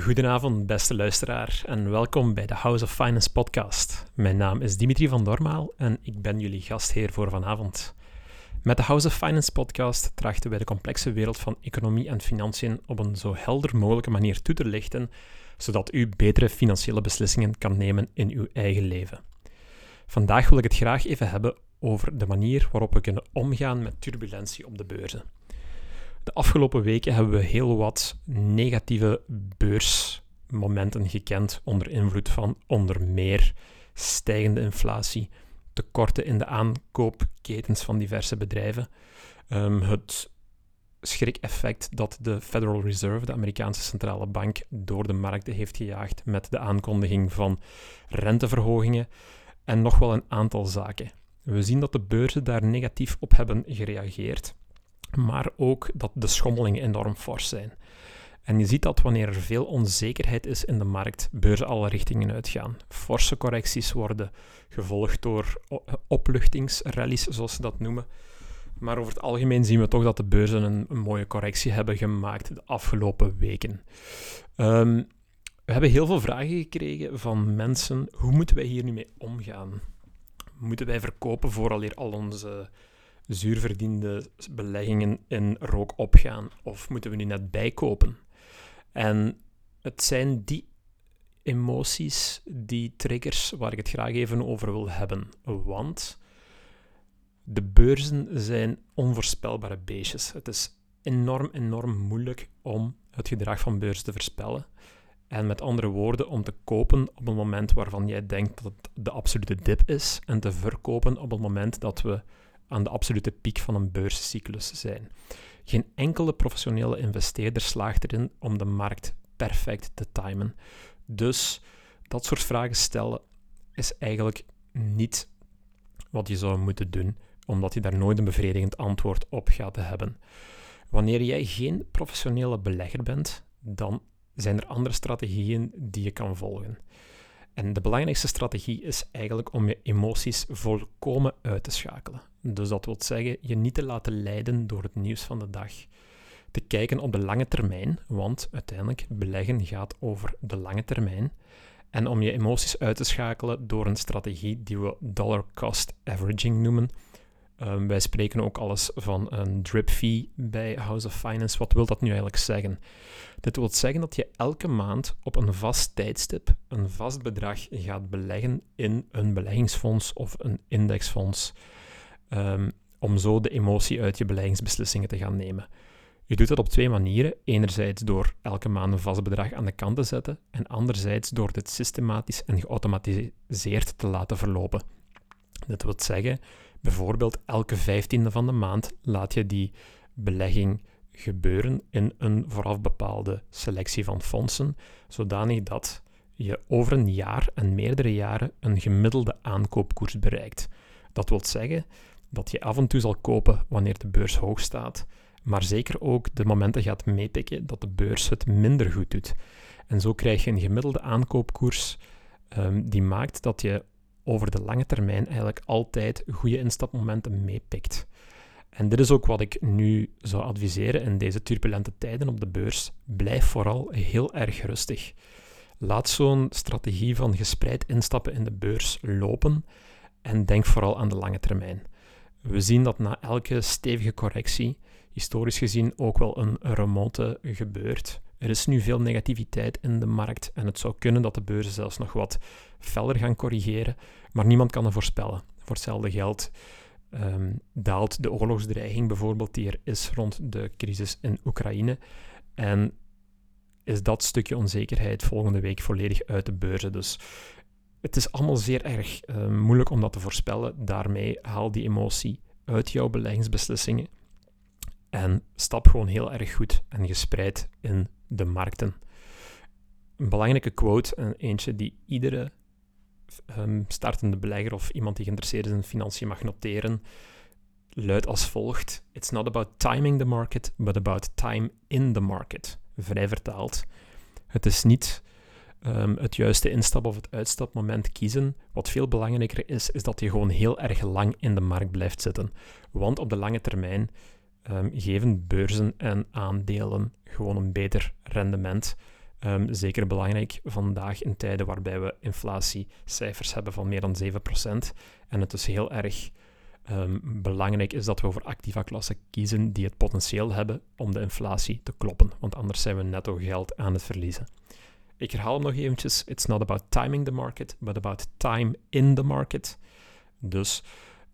Goedenavond, beste luisteraar, en welkom bij de House of Finance podcast. Mijn naam is Dimitri van Dormaal en ik ben jullie gastheer voor vanavond. Met de House of Finance podcast trachten wij de complexe wereld van economie en financiën op een zo helder mogelijke manier toe te lichten, zodat u betere financiële beslissingen kan nemen in uw eigen leven. Vandaag wil ik het graag even hebben over de manier waarop we kunnen omgaan met turbulentie op de beurzen. De afgelopen weken hebben we heel wat negatieve beursmomenten gekend onder invloed van onder meer stijgende inflatie, tekorten in de aankoopketens van diverse bedrijven, um, het schrik-effect dat de Federal Reserve, de Amerikaanse centrale bank, door de markten heeft gejaagd met de aankondiging van renteverhogingen en nog wel een aantal zaken. We zien dat de beurzen daar negatief op hebben gereageerd maar ook dat de schommelingen enorm fors zijn. En je ziet dat wanneer er veel onzekerheid is in de markt, beurzen alle richtingen uitgaan. Forse correcties worden gevolgd door opluchtingsrallies, zoals ze dat noemen. Maar over het algemeen zien we toch dat de beurzen een, mooie correctie hebben gemaakt de afgelopen weken. Ehm, we hebben heel veel vragen gekregen van mensen. Hoe moeten wij hier nu mee omgaan? Moeten wij verkopen vooraleer al onze zuurverdiende beleggingen in rook opgaan? Of moeten we nu net bijkopen? En het zijn die emoties, die triggers, waar ik het graag even over wil hebben. Want de beurzen zijn onvoorspelbare beestjes. Het is enorm, enorm moeilijk om het gedrag van beurs te voorspellen. En met andere woorden, om te kopen op een moment waarvan jij denkt dat het de absolute dip is, en te verkopen op het moment dat we aan de absolute piek van een beurscyclus zijn. Geen enkele professionele investeerder slaagt erin om de markt perfect te timen. Dus dat soort vragen stellen is eigenlijk niet wat je zou moeten doen, omdat je daar nooit een bevredigend antwoord op gaat hebben. Wanneer jij geen professionele belegger bent, dan zijn er andere strategieën die je kan volgen. En de belangrijkste strategie is eigenlijk om je emoties volkomen uit te schakelen. Dus dat wil zeggen, je niet te laten leiden door het nieuws van de dag. Te kijken op de lange termijn, want uiteindelijk beleggen gaat over de lange termijn. En om je emoties uit te schakelen door een strategie die we dollar cost averaging noemen. Um, wij spreken ook alles van een drip fee bij House of Finance. Wat wil dat nu eigenlijk zeggen? Dit wil zeggen dat je elke maand op een vast tijdstip een vast bedrag gaat beleggen in een beleggingsfonds of een indexfonds. Um, om zo de emotie uit je beleggingsbeslissingen te gaan nemen. Je doet dat op twee manieren. Enerzijds door elke maand een vast bedrag aan de kant te zetten en anderzijds door dit systematisch en geautomatiseerd te laten verlopen. Dit wil zeggen, bijvoorbeeld elke vijftiende van de maand laat je die belegging gebeuren in een vooraf bepaalde selectie van fondsen, zodanig dat je over een jaar en meerdere jaren een gemiddelde aankoopkoers bereikt. Dat wil zeggen dat je af en toe zal kopen wanneer de beurs hoog staat, maar zeker ook de momenten gaat meepikken dat de beurs het minder goed doet. En zo krijg je een gemiddelde aankoopkoers um, die maakt dat je over de lange termijn eigenlijk altijd goede instapmomenten meepikt. En dit is ook wat ik nu zou adviseren in deze turbulente tijden op de beurs. Blijf vooral heel erg rustig. Laat zo'n strategie van gespreid instappen in de beurs lopen en denk vooral aan de lange termijn. We zien dat na elke stevige correctie, historisch gezien, ook wel een remonte gebeurt. Er is nu veel negativiteit in de markt en het zou kunnen dat de beurzen zelfs nog wat feller gaan corrigeren, maar niemand kan er voorspellen. Voor hetzelfde geld um, daalt de oorlogsdreiging bijvoorbeeld die er is rond de crisis in Oekraïne en is dat stukje onzekerheid volgende week volledig uit de beurzen. Dus het is allemaal zeer erg uh, moeilijk om dat te voorspellen. Daarmee haal die emotie uit jouw beleggingsbeslissingen en stap gewoon heel erg goed en gespreid in de markten. Een belangrijke quote, en eentje die iedere um, startende belegger of iemand die geïnteresseerd is in financiën mag noteren, luidt als volgt: It's not about timing the market, but about time in the market. Vrij vertaald. Het is niet um, het juiste instap- of het uitstapmoment kiezen. Wat veel belangrijker is, is dat je gewoon heel erg lang in de markt blijft zitten. Want op de lange termijn um, geven beurzen en aandelen gewoon een beter rendement Ehm, zeker belangrijk vandaag in tijden waarbij we inflatiecijfers hebben van meer dan 7%. En het is heel erg um, belangrijk is dat we voor activa klassen kiezen die het potentieel hebben om de inflatie te kloppen. Want anders zijn we netto geld aan het verliezen. Ik herhaal hem nog eventjes. It's not about timing the market, but about time in the market. Dus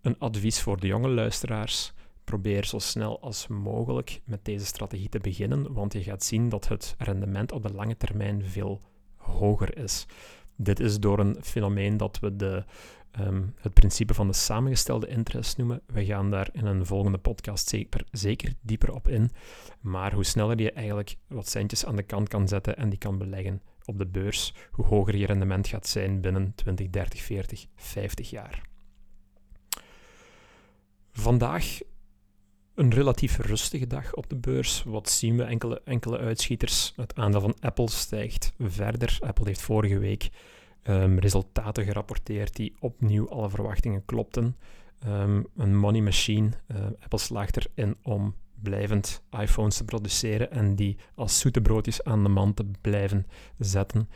een advies voor de jonge luisteraars. Probeer zo snel als mogelijk met deze strategie te beginnen, want je gaat zien dat het rendement op de lange termijn veel hoger is. Dit is door een fenomeen dat we de, um, het principe van de samengestelde interest noemen. We gaan daar in een volgende podcast zeker, zeker dieper op in. Maar hoe sneller je eigenlijk wat centjes aan de kant kan zetten en die kan beleggen op de beurs, hoe hoger je rendement gaat zijn binnen 20, 30, 40, 50 jaar. Vandaag een relatief rustige dag op de beurs. Wat zien we? Enkele, enkele uitschieters. Het aandeel van Apple stijgt verder. Apple heeft vorige week um, resultaten gerapporteerd die opnieuw alle verwachtingen klopten. Um, een money machine. Uh, Apple slaagt erin om blijvend iPhones te produceren en die als zoete broodjes aan de man te blijven zetten.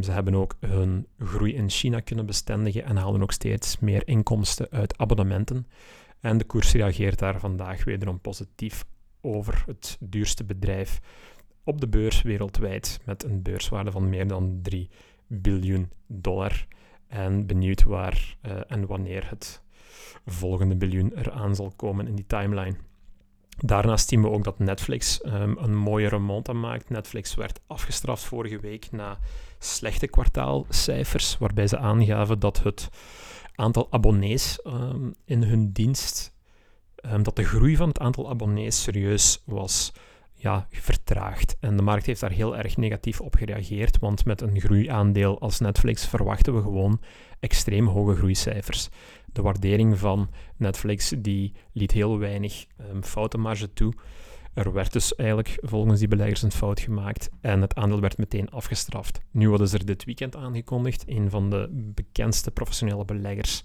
Ze hebben ook hun groei in China kunnen bestendigen en halen ook steeds meer inkomsten uit abonnementen. En de koers reageert daar vandaag wederom positief over het duurste bedrijf op de beurs wereldwijd met een beurswaarde van meer dan 3 biljoen dollar. En benieuwd waar uh, en wanneer het volgende biljoen eraan zal komen in die timeline. Daarnaast zien we ook dat Netflix um, een mooie remonte maakt. Netflix werd afgestraft vorige week na slechte kwartaalcijfers, waarbij ze aangaven dat het aantal abonnees um, in hun dienst, um, dat de groei van het aantal abonnees serieus was ja, vertraagd. En de markt heeft daar heel erg negatief op gereageerd, want met een groeiaandeel als Netflix verwachten we gewoon extreem hoge groeicijfers. De waardering van Netflix die liet heel weinig um, foutenmarge toe. Er werd dus eigenlijk volgens die beleggers een fout gemaakt en het aandeel werd meteen afgestraft. Nu wat is er dit weekend aangekondigd. Een van de bekendste professionele beleggers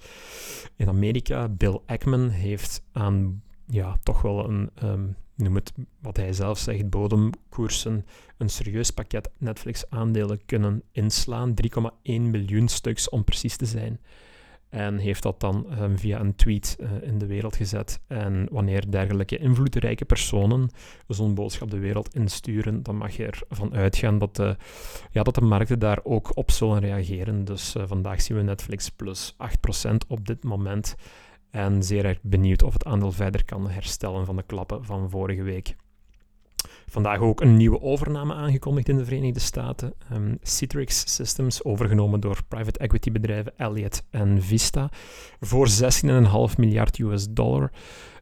in Amerika, Bill Ackman, heeft aan ja, toch wel een, um, noem het wat hij zelf zegt, bodemkoersen, een serieus pakket Netflix-aandelen kunnen inslaan. 3,1 miljoen stuks om precies te zijn. En heeft dat dan um, via een tweet uh, in de wereld gezet. En wanneer dergelijke invloedrijke personen zo'n boodschap de wereld insturen, dan mag je ervan uitgaan dat de, ja, dat de markten daar ook op zullen reageren. Dus uh, vandaag zien we Netflix plus 8% op dit moment. En zeer erg benieuwd of het aandeel verder kan herstellen van de klappen van vorige week. Vandaag ook een nieuwe overname aangekondigd in de Verenigde Staten. Um, Citrix Systems, overgenomen door private equity bedrijven Elliott en Vista, voor 16,5 miljard US dollar.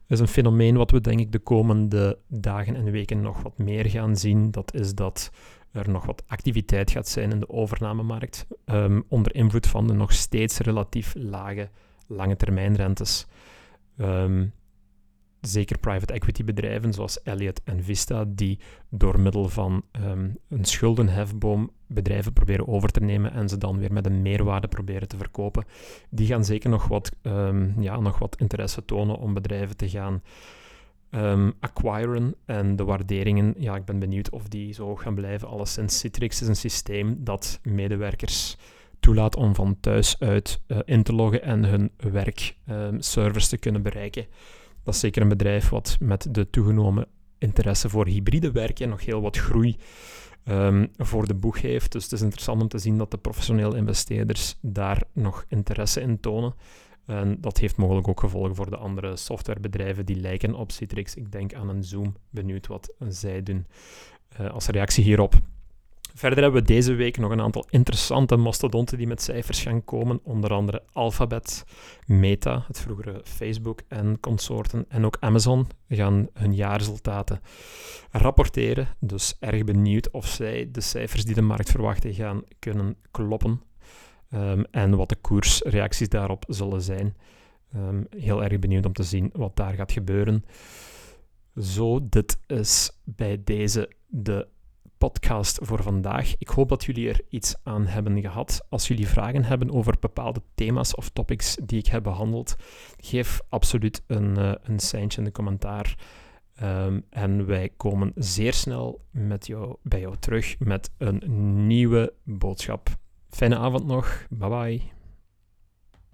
Dat is een fenomeen wat we denk ik de komende dagen en weken nog wat meer gaan zien. Dat is dat er nog wat activiteit gaat zijn in de overnamemarkt, um, onder invloed van de nog steeds relatief lage lange termijnrentes. Um, zeker private equity bedrijven zoals Elliott en Vista, die door middel van um, een schuldenhefboom bedrijven proberen over te nemen en ze dan weer met een meerwaarde proberen te verkopen, die gaan zeker nog wat, um, ja, nog wat interesse tonen om bedrijven te gaan um, acquiren. En de waarderingen, ja, ik ben benieuwd of die zo gaan blijven. Alleszins, Citrix is een systeem dat medewerkers toelaat om van thuis uit uh, in te loggen en hun werkservice te kunnen bereiken. Dat is zeker een bedrijf wat met de toegenomen interesse voor hybride werken nog heel wat groei um, voor de boeg heeft. Dus het is interessant om te zien dat de professionele investeerders daar nog interesse in tonen. En dat heeft mogelijk ook gevolgen voor de andere softwarebedrijven die lijken op Citrix. Ik denk aan een Zoom, benieuwd wat zij doen. Uh, als reactie hierop Verder hebben we deze week nog een aantal interessante mastodonten die met cijfers gaan komen. Onder andere Alphabet, Meta, het vroegere Facebook en consorten. En ook Amazon gaan hun jaarresultaten rapporteren. Dus erg benieuwd of zij de cijfers die de markt verwachten gaan kunnen kloppen. Um, en wat de koersreacties daarop zullen zijn. Um, heel erg benieuwd om te zien wat daar gaat gebeuren. Zo, dit is bij deze de podcast voor vandaag. Ik hoop dat jullie er iets aan hebben gehad. Als jullie vragen hebben over bepaalde thema's of topics die ik heb behandeld, geef absoluut een, uh, een seintje in de commentaar. Ehm, en wij komen zeer snel met jou, bij jou terug met een nieuwe boodschap. Fijne avond nog. Bye bye.